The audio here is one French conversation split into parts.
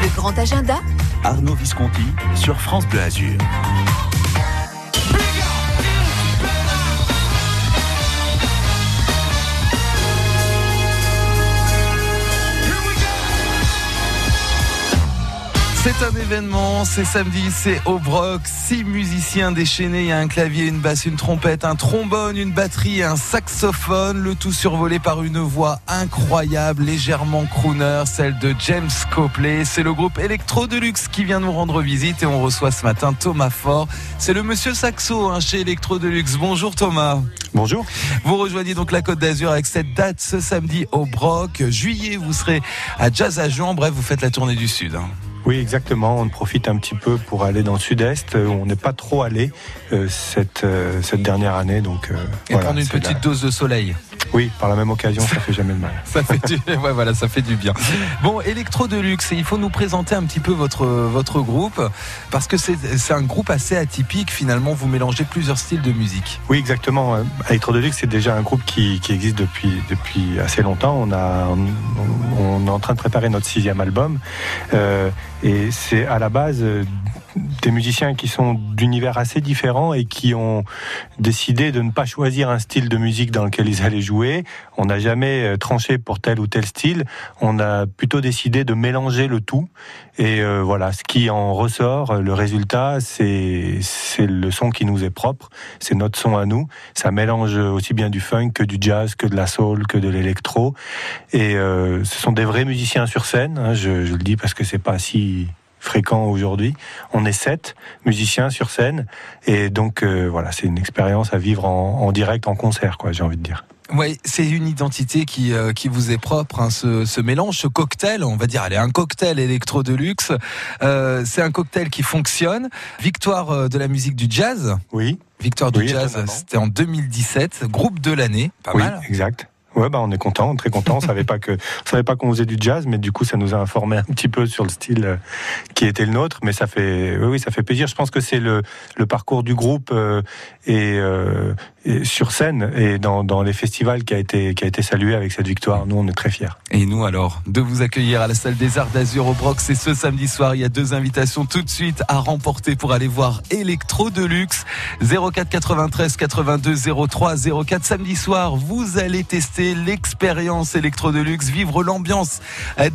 Le grand agenda Arnaud Visconti sur France Bleu Azur. C'est un événement, c'est samedi, c'est au Broc. Six musiciens déchaînés, il y a un clavier, une basse, une trompette, un trombone, une batterie, un saxophone, le tout survolé par une voix incroyable, légèrement crooner, celle de James Copley. C'est le groupe Electro Deluxe qui vient nous rendre visite et on reçoit ce matin Thomas Fort. C'est le monsieur saxo hein, chez Electro Deluxe. Bonjour Thomas. Bonjour. Vous rejoignez donc la Côte d'Azur avec cette date ce samedi au Broc. Juillet, vous serez à Jazz à Juan. Bref, vous faites la tournée du Sud. hein. Oui, exactement. On profite un petit peu pour aller dans le sud-est où on n'est pas trop allé euh, cette, euh, cette dernière année. Donc, euh, Et voilà, prendre une petite la- dose de soleil. Oui, par la même occasion, ça fait jamais de mal. Ça fait du, ouais, voilà, ça fait du bien. Bon, Electro Deluxe, il faut nous présenter un petit peu votre, votre groupe, parce que c'est c'est un groupe assez atypique, finalement, vous mélangez plusieurs styles de musique. Oui, exactement. Euh, Electro Deluxe, c'est déjà un groupe qui, qui existe depuis, depuis assez longtemps. On, a, on, on est en train de préparer notre sixième album. Euh, et c'est à la base euh, des musiciens qui sont d'univers assez différents et qui ont décidé de ne pas choisir un style de musique dans lequel ils allaient jouer. On n'a jamais euh, tranché pour tel ou tel style. On a plutôt décidé de mélanger le tout. Et euh, voilà, ce qui en ressort, le résultat, c'est c'est le son qui nous est propre. C'est notre son à nous. Ça mélange aussi bien du funk que du jazz, que de la soul, que de l'électro. Et euh, ce sont des vrais musiciens sur scène. hein, je, je le dis parce que c'est pas si fréquent aujourd'hui. On est sept musiciens sur scène et donc euh, voilà, c'est une expérience à vivre en, en direct, en concert, quoi. J'ai envie de dire. Oui, c'est une identité qui, euh, qui vous est propre, hein, ce, ce mélange, ce cocktail, on va dire, allez, un cocktail Electro Deluxe. Euh, c'est un cocktail qui fonctionne. Victoire de la musique du jazz. Oui, Victoire du Oui, jazz, c'était en 2017. Groupe de l'année, pas oui, mal. exact. Ouais, bah on est content, très content. On savait pas que, on savait pas qu'on faisait du jazz, mais du coup, ça nous a informé un petit peu sur le style euh, qui était le nôtre. Mais ça fait, oui, ça fait plaisir. Je pense que c'est le, le parcours du groupe euh, et, euh, sur scène et dans, les festivals qui a été, qui a été salué avec cette victoire. Nous, on est très fiers. Et nous alors, de vous accueillir à la salle des Arts d'Azur au Broc, c'est ce samedi soir. Il y a deux invitations tout de suite à remporter pour aller voir Electro Deluxe 04 93 82 03 04 samedi soir. Vous allez tester l'expérience Electro Deluxe, vivre l'ambiance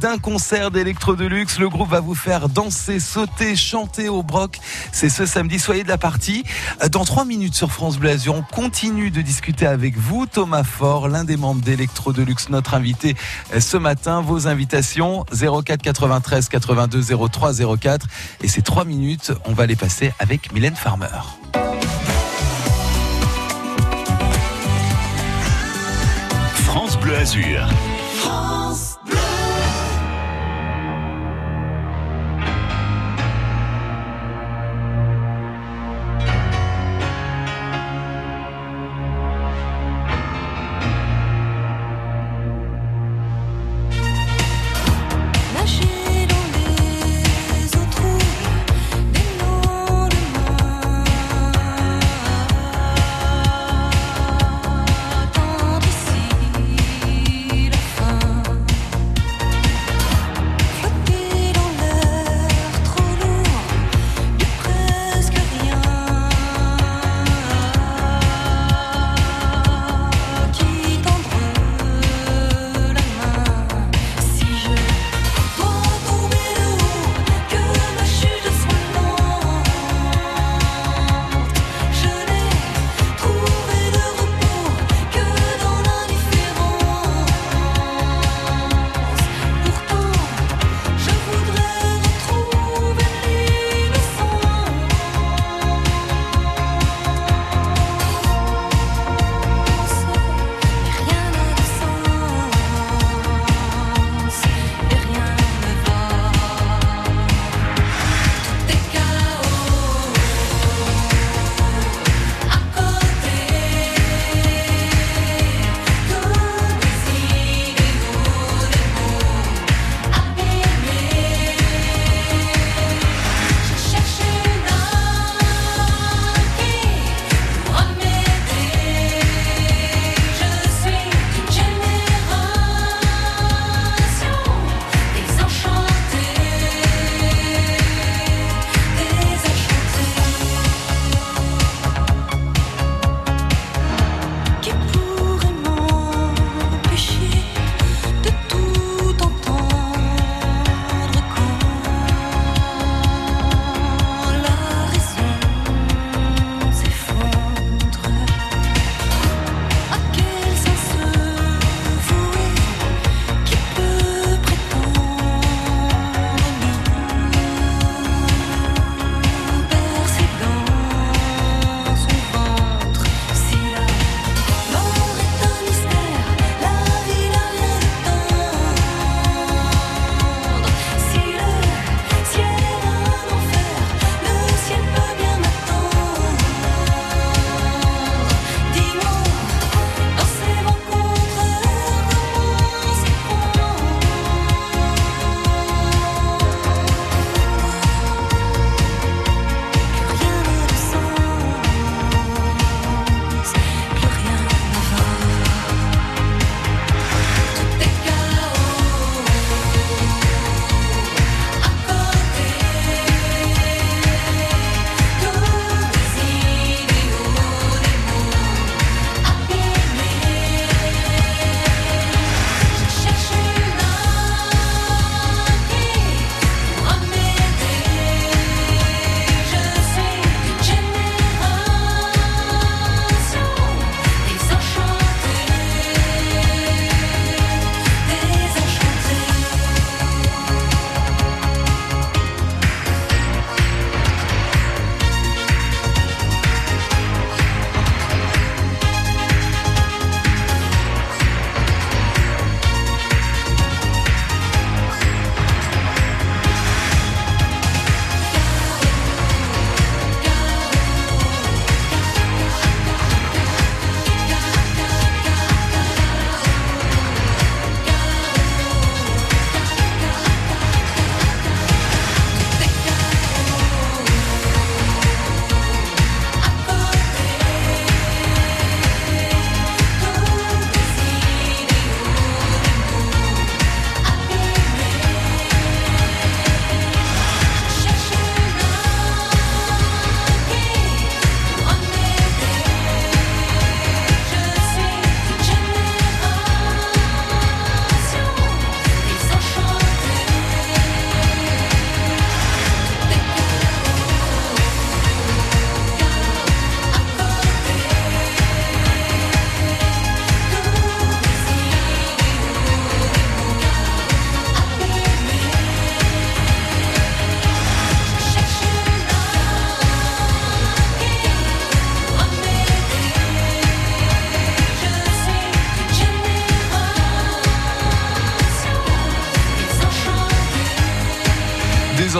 d'un concert d'Electro Deluxe. Le groupe va vous faire danser, sauter, chanter au Broc. C'est ce samedi. Soyez de la partie. Dans trois minutes sur France Bleu Azur, on continue de discuter avec vous, Thomas Faure, l'un des membres d'Electro Deluxe, notre invité euh, ce matin. Vos invitations 04 93 82 03 04 et ces trois minutes, on va les passer avec Mylène Farmer. France Bleu Azur.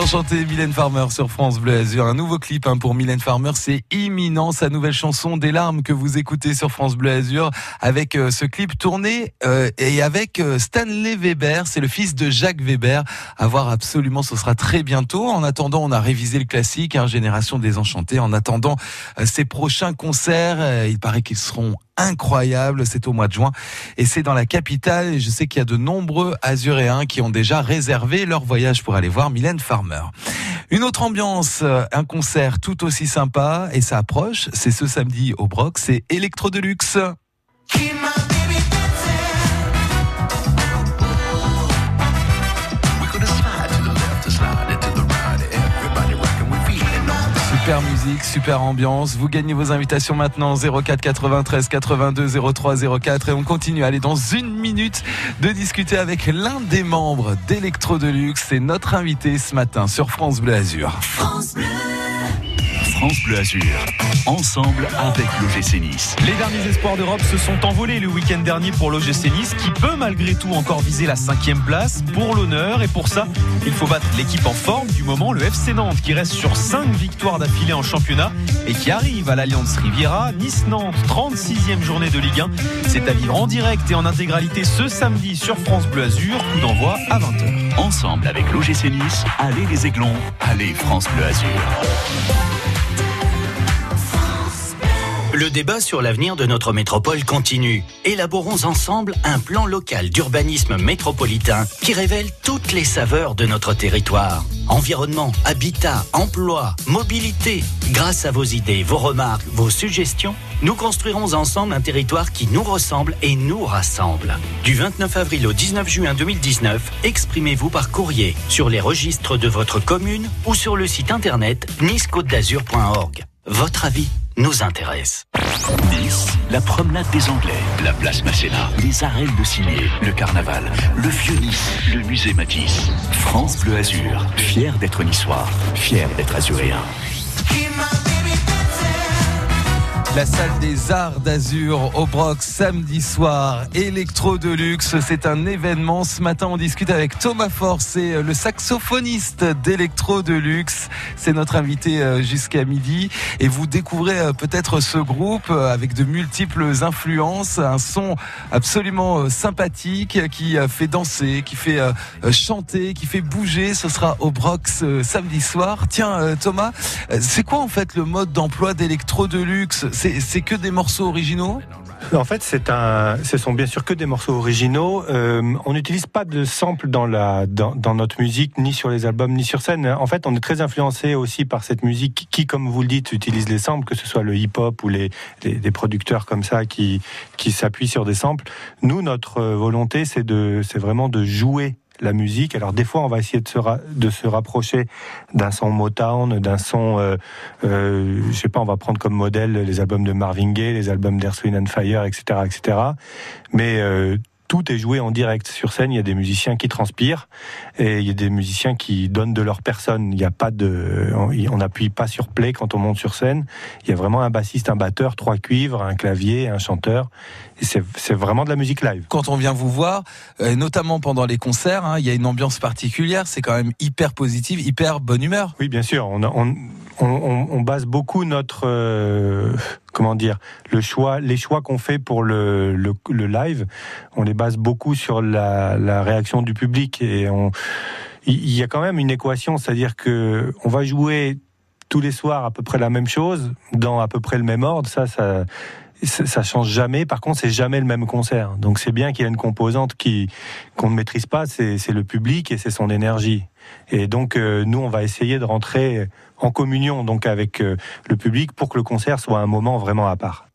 Désenchanté, Mylène Farmer sur France Bleu Azur. Un nouveau clip hein, pour Mylène Farmer, c'est imminent. Sa nouvelle chanson Des larmes que vous écoutez sur France Bleu Azur avec euh, ce clip tourné euh, et avec euh, Stanley Weber. C'est le fils de Jacques Weber. À voir absolument, ce sera très bientôt. En attendant, on a révisé le classique, hein, Génération Désenchantée. En attendant ses prochains concerts, il paraît qu'ils seront incroyables. C'est au mois de juin et c'est dans la capitale. Et je sais qu'il y a de nombreux Azuréens qui ont déjà réservé leur voyage pour aller voir Mylène Farmer. Une autre ambiance, euh, un concert tout aussi sympa et ça approche. C'est ce samedi au Broc, c'est Electro Deluxe. Super musique, super ambiance. Vous gagnez vos invitations maintenant 04 93 82 03 04 et on continue. Allez, dans une minute de discuter avec l'un des membres d'Electro Deluxe. C'est notre invité ce matin sur France Bleu Azur. Azur. Ensemble avec l'OGC Nice. Les derniers espoirs d'Europe se sont envolés le week-end dernier pour l'OGC Nice, qui peut malgré tout encore viser la cinquième place pour l'honneur. Et pour ça, il faut battre l'équipe en forme du moment, le FC Nantes, qui reste sur 5 victoires d'affilée en championnat et qui arrive à l'Alliance Riviera. Nice-Nantes, 36e journée de Ligue 1. C'est à vivre en direct et en intégralité ce samedi sur France Bleu Azur. Coup d'envoi à 20h. Ensemble avec l'OGC Nice. Allez les Aiglons. Allez France Bleu Azur. Le débat sur l'avenir de notre métropole continue. Élaborons ensemble un plan local d'urbanisme métropolitain qui révèle toutes les saveurs de notre territoire. Environnement, habitat, emploi, mobilité. Grâce à vos idées, vos remarques, vos suggestions, nous construirons ensemble un territoire qui nous ressemble et nous rassemble. Du 29 avril au 19 juin 2019, exprimez-vous par courrier sur les registres de votre commune ou sur le site internet nice-côte-d'azur.org. Votre avis nous intéresse. Nice, la promenade des Anglais, la place Masséna, les arènes de Cimier, le carnaval, le vieux Nice, le musée Matisse. France Bleu Azur, fier d'être niçois, fier d'être azuréen. La salle des arts d'Azur au samedi soir. Electro Deluxe, c'est un événement. Ce matin, on discute avec Thomas Force, c'est le saxophoniste d'Electro Deluxe. C'est notre invité euh, jusqu'à midi. Et vous découvrez euh, peut-être ce groupe euh, avec de multiples influences, un son absolument euh, sympathique qui euh, fait danser, qui fait euh, euh, chanter, qui fait bouger. Ce sera au Broc samedi soir. Tiens, euh, Thomas, euh, c'est quoi en fait le mode d'emploi d'Electro Deluxe? C'est que des morceaux originaux? En fait, c'est un, ce sont bien sûr que des morceaux originaux. Euh, on n'utilise pas de samples dans la, dans, notre musique, ni sur les albums, ni sur scène. En fait, on est très influencé aussi par cette musique qui, comme vous le dites, utilise les samples, que ce soit le hip-hop ou les, les, producteurs comme ça qui, qui s'appuient sur des samples. Nous, notre euh, volonté, c'est de, c'est vraiment de jouer la musique. Alors des fois, on va essayer de se, de se rapprocher d'un son Motown, d'un son, euh, euh, je sais pas, on va prendre comme modèle les albums de Marvin Gaye, les albums d'Earth, and Fire, etc., etc. Mais euh, tout est joué en direct sur scène. Il y a des musiciens qui transpirent et il y a des musiciens qui donnent de leur personne. Il n'y a pas de, on n'appuie pas sur play quand on monte sur scène. Il y a vraiment un bassiste, un batteur, trois cuivres, un clavier, un chanteur. C'est vraiment de la musique live. quand on vient vous voir, euh, notamment pendant les concerts, hein, il y a une ambiance particulière, c'est quand même hyper positive, hyper bonne humeur. Oui, bien sûr. On, a- on, on, base beaucoup notre euh, comment dire le choix, les choix qu'on fait pour le, le, live, on les base beaucoup sur la, réaction du public et il y a quand même une équation, c'est-à-dire que on va jouer tous les soirs à peu près la même chose dans à peu près le même ordre. Ça, ça ça change jamais. Par contre, c'est jamais le même concert. Donc, c'est bien qu'il y a une composante qui qu'on ne maîtrise pas. C'est c'est le public et c'est son énergie. Et donc, euh, nous, on va essayer de rentrer en communion donc avec euh, le public pour que le concert soit un moment vraiment à part.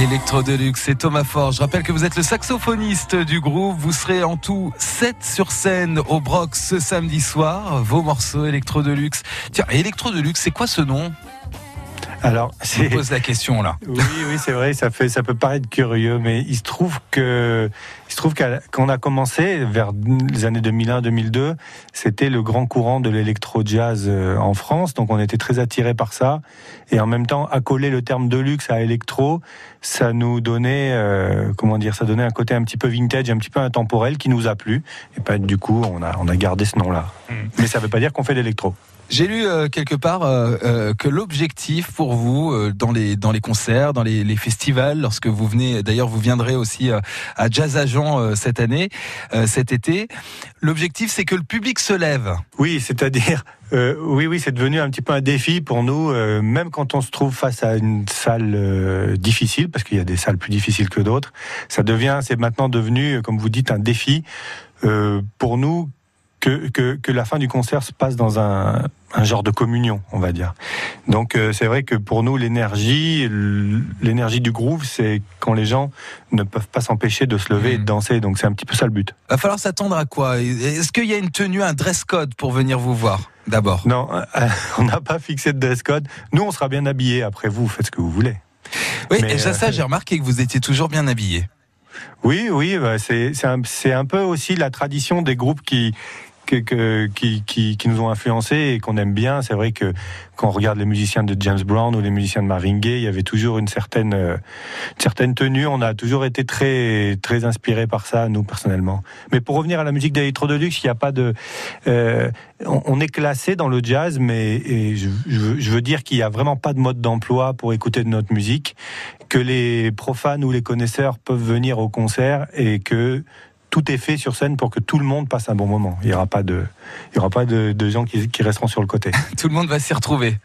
Electro Deluxe, c'est Thomas Forge. Je rappelle que vous êtes le saxophoniste du groupe. Vous serez en tout 7 sur scène au Brox ce samedi soir. Vos morceaux Electro Deluxe. Tiens, Electro Deluxe, c'est quoi ce nom? Alors, Je vous pose la question là. Oui, oui, c'est vrai, ça fait, ça peut paraître curieux, mais il se trouve que, il se trouve qu'on a commencé vers les années 2001-2002, c'était le grand courant de l'électro-jazz euh, en France, donc on était très attirés par ça, et en même temps, accoler le terme de luxe à électro, ça nous donnait, euh, comment dire, ça donnait un côté un petit peu vintage, un petit peu intemporel qui nous a plu, et ben, du coup, on a, on a gardé ce nom-là. Mais ça veut pas dire qu'on fait de l'électro. J'ai lu euh, quelque part euh, euh, que l'objectif pour vous euh, dans les dans les concerts, dans les, les festivals, lorsque vous venez, d'ailleurs vous viendrez aussi euh, à Jazz Agent cette année, cet été, l'objectif c'est que le public se lève. Oui, c'est-à-dire, euh, oui, oui, c'est devenu un petit peu un défi pour nous, euh, même quand on se trouve face à une salle euh, difficile, parce qu'il y a des salles plus difficiles que d'autres. Ça devient, c'est maintenant devenu, comme vous dites, un défi pour nous que, que, que la fin du concert se passe dans un, un genre de communion, on va dire. Donc euh, c'est vrai que pour nous, l'énergie, l'énergie du groove, c'est quand les gens ne peuvent pas s'empêcher de se lever et de Mhm. danser. Donc c'est un petit peu ça le but. Va falloir s'attendre à quoi? Est-ce qu'il y a une tenue, un dress code pour venir vous voir D'abord? Non, euh, on n'a pas fixé de dress code. Nous, on sera bien habillés. Après, vous faites ce que vous voulez. Oui, Mais, et ça, euh, ça j'ai remarqué que vous étiez toujours bien habillé. Oui, oui, bah, c'est un, c'est un peu aussi la tradition des groupes qui qui, nous ont influencés et qu'on aime bien. C'est vrai que quand on regarde les musiciens de James Brown ou les musiciens de Marvin Gaye, il y avait toujours une certaine, euh, certaine tenue. On a toujours été très très inspirés par ça, nous personnellement. Mais pour revenir à la musique d'Electro Deluxe, il n'y a pas de, euh, on, est classé dans le jazz, mais je veux, je veux dire qu'il n'y a vraiment pas de mode d'emploi pour écouter de notre musique, que les profanes ou les connaisseurs peuvent venir au concert et que tout est fait sur scène pour que tout le monde passe un bon moment. Il n'y aura pas de, il y aura pas de, gens qui resteront sur le côté. Tout le monde va s'y retrouver.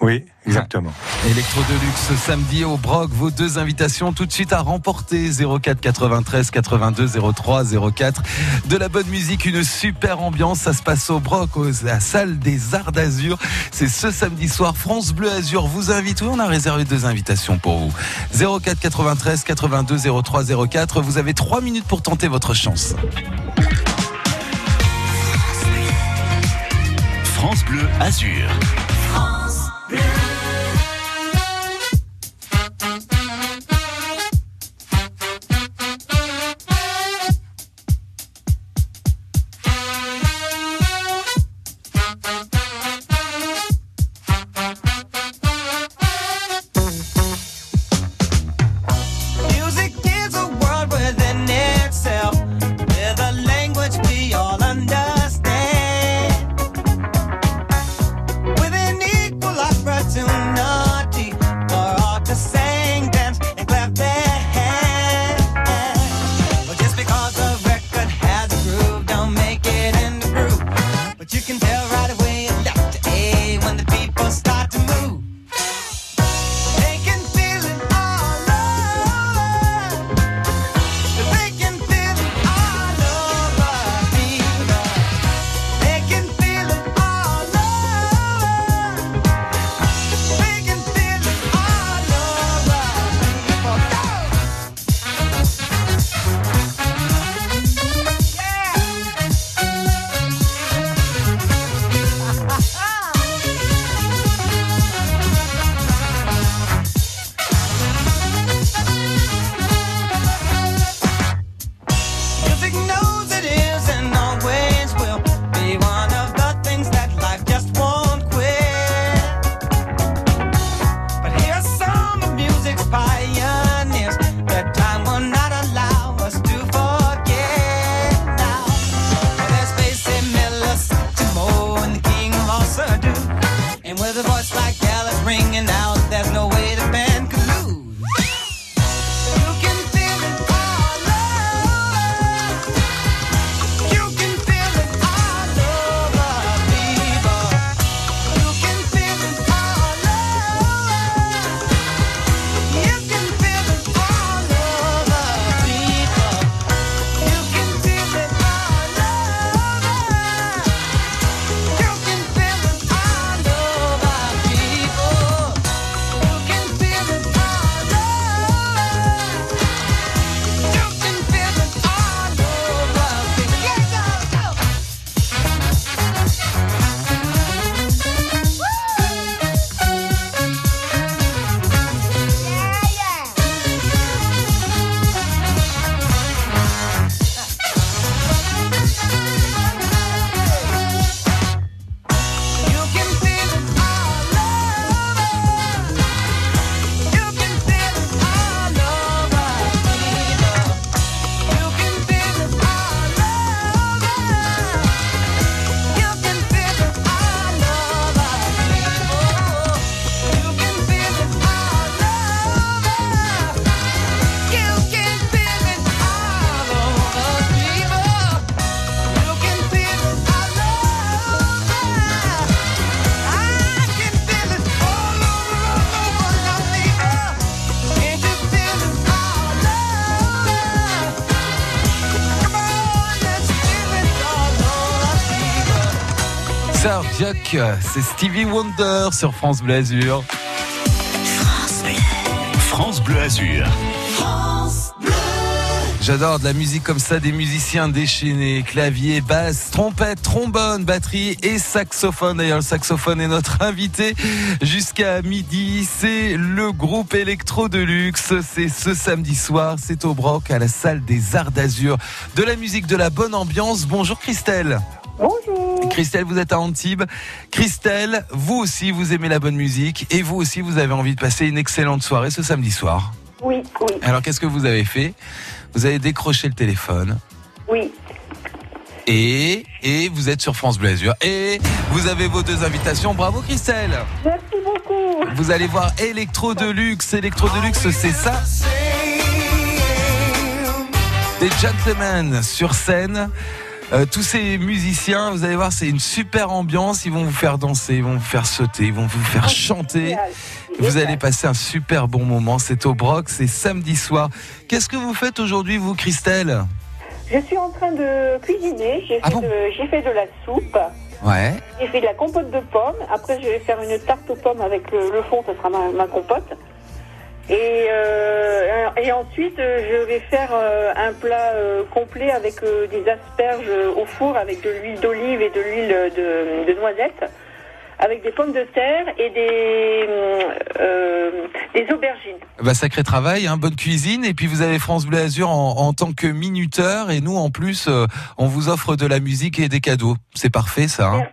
Oui, exactement. Electro Deluxe samedi au Broc, vos deux invitations tout de suite à remporter 04 93 82 03 04 de la bonne musique, une super ambiance, ça se passe au Broc, la salle des Arts d'Azur. C'est ce samedi soir, France Bleu Azur vous invite. Oui, on a réservé deux invitations pour vous. 04 93 82 03 04. Vous avez trois minutes pour tenter votre chance. France Bleu Azur. C'est Stevie Wonder sur France Bleu Azur. France Bleu Azur. J'adore de la musique comme ça, des musiciens déchaînés, clavier, basse, trompette, trombone, batterie et saxophone. D'ailleurs, le saxophone est notre invité jusqu'à midi. C'est le groupe Electro Deluxe. C'est ce samedi soir. C'est au Broc, à la salle des Arts d'Azur. De la musique, de la bonne ambiance. Bonjour Christelle. Bonjour. Christelle, vous êtes à Antibes. Christelle, vous aussi, vous aimez la bonne musique et vous aussi, vous avez envie de passer une excellente soirée ce samedi soir. Oui, oui, Alors, qu'est-ce que vous avez fait? Vous avez décroché le téléphone oui. et, et vous êtes sur France Bleu Azur. Et vous avez vos deux invitations. Bravo Christelle Merci beaucoup. Vous allez voir Electro Deluxe. Electro Deluxe, c'est ça? Des gentlemen sur scène. Euh, tous ces musiciens, vous allez voir, c'est une super ambiance. Ils vont vous faire danser, ils vont vous faire sauter, ils vont vous faire chanter. Génial. Vous allez passer un super bon moment. C'est au Broc, c'est samedi soir. Qu'est-ce que vous faites aujourd'hui, vous, Christelle? Je suis en train de cuisiner. J'ai Ah fait, bon de, fait de la soupe. Ouais. J'ai fait de la compote de pommes. Après, je vais faire une tarte aux pommes avec le, le fond. Ce sera ma, ma compote. Et, euh, et ensuite, euh, je vais faire euh, un plat euh, complet avec euh, des asperges au four avec de l'huile d'olive et de l'huile de, de noisette, avec des pommes de terre et des, euh, des aubergines. Bah, sacré travail, hein, bonne cuisine. Et puis vous avez France Bleu Azur en, en tant que minuteur. Et nous, en plus, euh, on vous offre de la musique et des cadeaux. C'est parfait, ça. hein.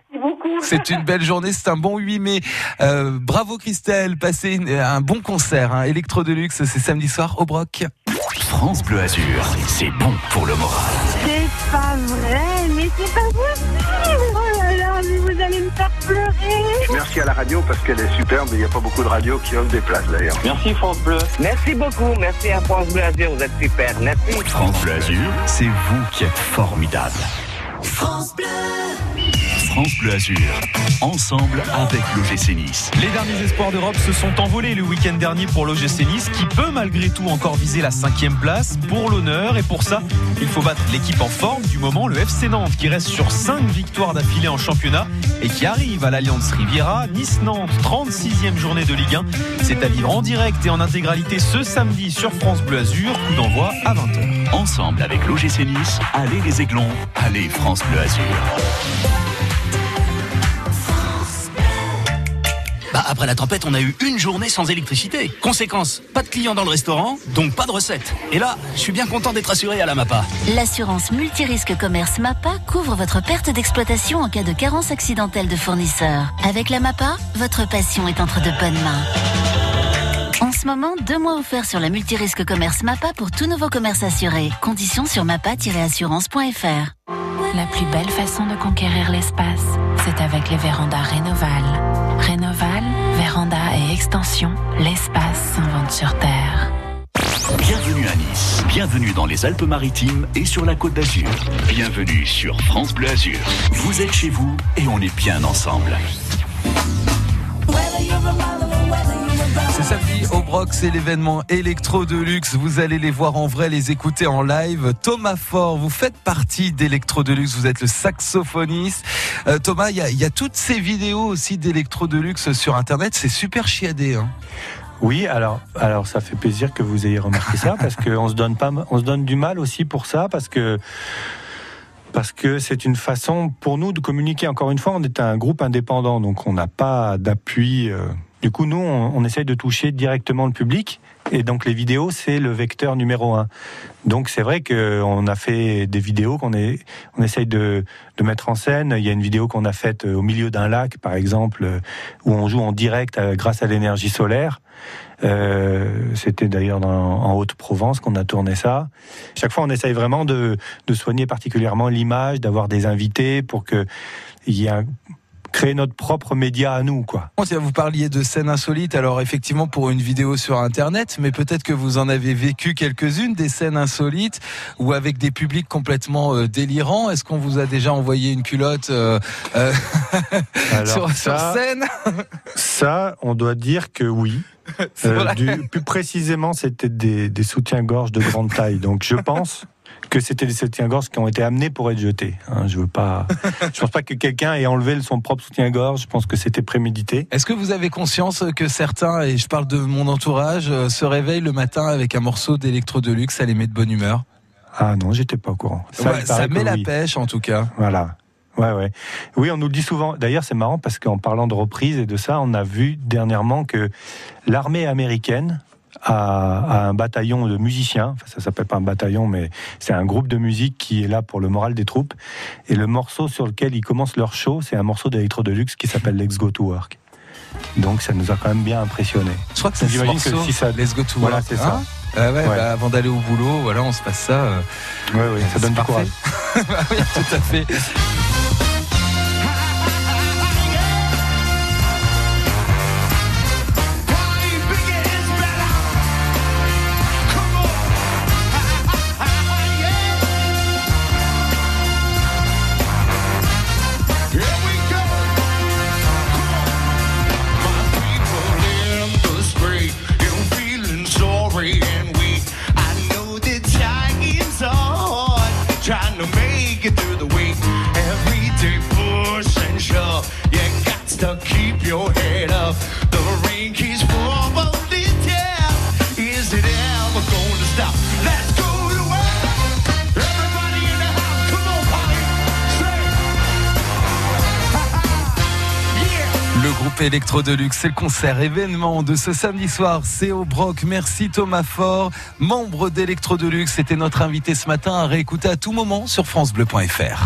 Beaucoup. C'est une belle journée, c'est un bon 8 mai. Euh, bravo Christelle, passez une- un bon concert. Hein. Electro Deluxe, c'est samedi soir au Broc. France Bleu Azur, c'est bon pour le moral. C'est pas vrai, mais c'est pas possible Oh là là, mais vous allez me faire pleurer Merci à la radio parce qu'elle est superbe. Il n'y a pas beaucoup de radios qui offrent des places d'ailleurs. Merci France Bleu. Merci beaucoup, merci à France Bleu Azur, vous êtes super, merci. France Bleu Azur, c'est vous qui êtes formidable. France Bleu. France Bleu Azur, ensemble avec l'OGC Nice. Les derniers espoirs d'Europe se sont envolés le week-end dernier pour l'OGC Nice, qui peut malgré tout encore viser la cinquième place pour l'honneur. Et pour ça, il faut battre l'équipe en forme du moment, le FC Nantes, qui reste sur 5 victoires d'affilée en championnat et qui arrive à l'Alliance Riviera. Nice-Nantes, 36e journée de Ligue 1. C'est à vivre en direct et en intégralité ce samedi sur France Bleu Azur. Coup d'envoi à 20h. Ensemble avec l'OGC Nice, allez les Aiglons, allez France Bleu Azur. Bah, après la tempête, on a eu une journée sans électricité. Conséquence, pas de clients dans le restaurant, donc pas de recettes. Et là, je suis bien content d'être assuré à la MAPA. L'assurance multirisque commerce MAPA couvre votre perte d'exploitation en cas de carence accidentelle de fournisseur. Avec la MAPA, votre passion est entre de bonnes mains. En ce moment, deux mois offerts sur la multirisque commerce MAPA pour tout nouveau commerce assuré. Conditions sur mapa-assurance.fr. La plus belle façon de conquérir l'espace, c'est avec les vérandas Rénoval. Rénoval, et extension, l'espace s'invente sur Terre. Bienvenue à Nice, bienvenue dans les Alpes-Maritimes et sur la Côte d'Azur. Bienvenue sur France Bleu Azur. Vous êtes chez vous et on est bien ensemble. Samedi au Broc, c'est l'événement Electro Deluxe. Vous allez les voir en vrai, les écouter en live. Thomas Fort, vous faites partie d'Electro Deluxe, vous êtes le saxophoniste. Euh, Thomas, il y a, toutes ces vidéos aussi d'Electro Deluxe sur Internet, c'est super chiadé. Hein. Oui, alors, alors ça fait plaisir que vous ayez remarqué ça parce qu'on se donne on se donne du mal aussi pour ça parce que parce que c'est une façon pour nous de communiquer. Encore une fois, on est un groupe indépendant, donc on n'a pas d'appui. euh. Du coup, nous, on, essaye de toucher directement le public, et donc les vidéos, c'est le vecteur numéro un. Donc c'est vrai qu'on a fait des vidéos qu'on on essaye de, mettre en scène. Il y a une vidéo qu'on a faite euh, au milieu d'un lac, par exemple, euh, où on joue en direct euh, grâce à l'énergie solaire. C'était d'ailleurs en Haute-Provence qu'on a tourné ça. Chaque fois, on essaye vraiment de, de soigner particulièrement l'image, d'avoir des invités pour que il y ait un- créer notre propre média à nous, quoi. Vous parliez de scènes insolites, alors effectivement pour une vidéo sur Internet, mais peut-être que vous en avez vécu quelques-unes, des scènes insolites, ou avec des publics complètement euh, délirants. Est-ce qu'on vous a déjà envoyé une culotte euh, euh, sur, scène? Ça, on doit dire que oui. Euh, du- plus précisément, c'était des, des soutiens-gorge de grande taille. Donc, je pense que c'était des soutiens-gorge qui ont été amenés pour être jetés. hein. je veux pas, je pense pas que quelqu'un ait enlevé son propre soutien-gorge. Je pense que c'était prémédité. Est-ce que vous avez conscience que certains, et je parle de mon entourage, euh, se réveillent le matin avec un morceau d'électro de luxe, ça les met de bonne humeur? Ah non, j'étais pas au courant. Ouais, Ça, met la oui. pêche en tout cas. Voilà. Ouais, ouais. Oui, on nous le dit souvent. D'ailleurs, c'est marrant parce qu'en parlant de reprise et de ça, on a vu dernièrement que l'armée américaine a un bataillon de musiciens. Enfin, ça s'appelle pas un bataillon, mais c'est un groupe de musique qui est là pour le moral des troupes. Et le morceau sur lequel ils commencent leur show, c'est un morceau d'électro deluxe qui s'appelle Let's Go to Work. Donc, ça nous a quand même bien impressionné. Je crois que c'est ce J'imagine morceau. que si ça, Let's go to Voilà, work. c'est ça. Hein Ah ouais, Ouais. bah, avant d'aller au boulot, voilà, on se passe ça. euh, Ouais, ça donne du parfait. courage. Bah oui, tout à fait. Electro Deluxe, c'est le concert événement de ce samedi soir. C'est au. Merci Thomas Fort, membre d'Electro Deluxe. C'était notre invité ce matin à réécouter à tout moment sur FranceBleu.fr.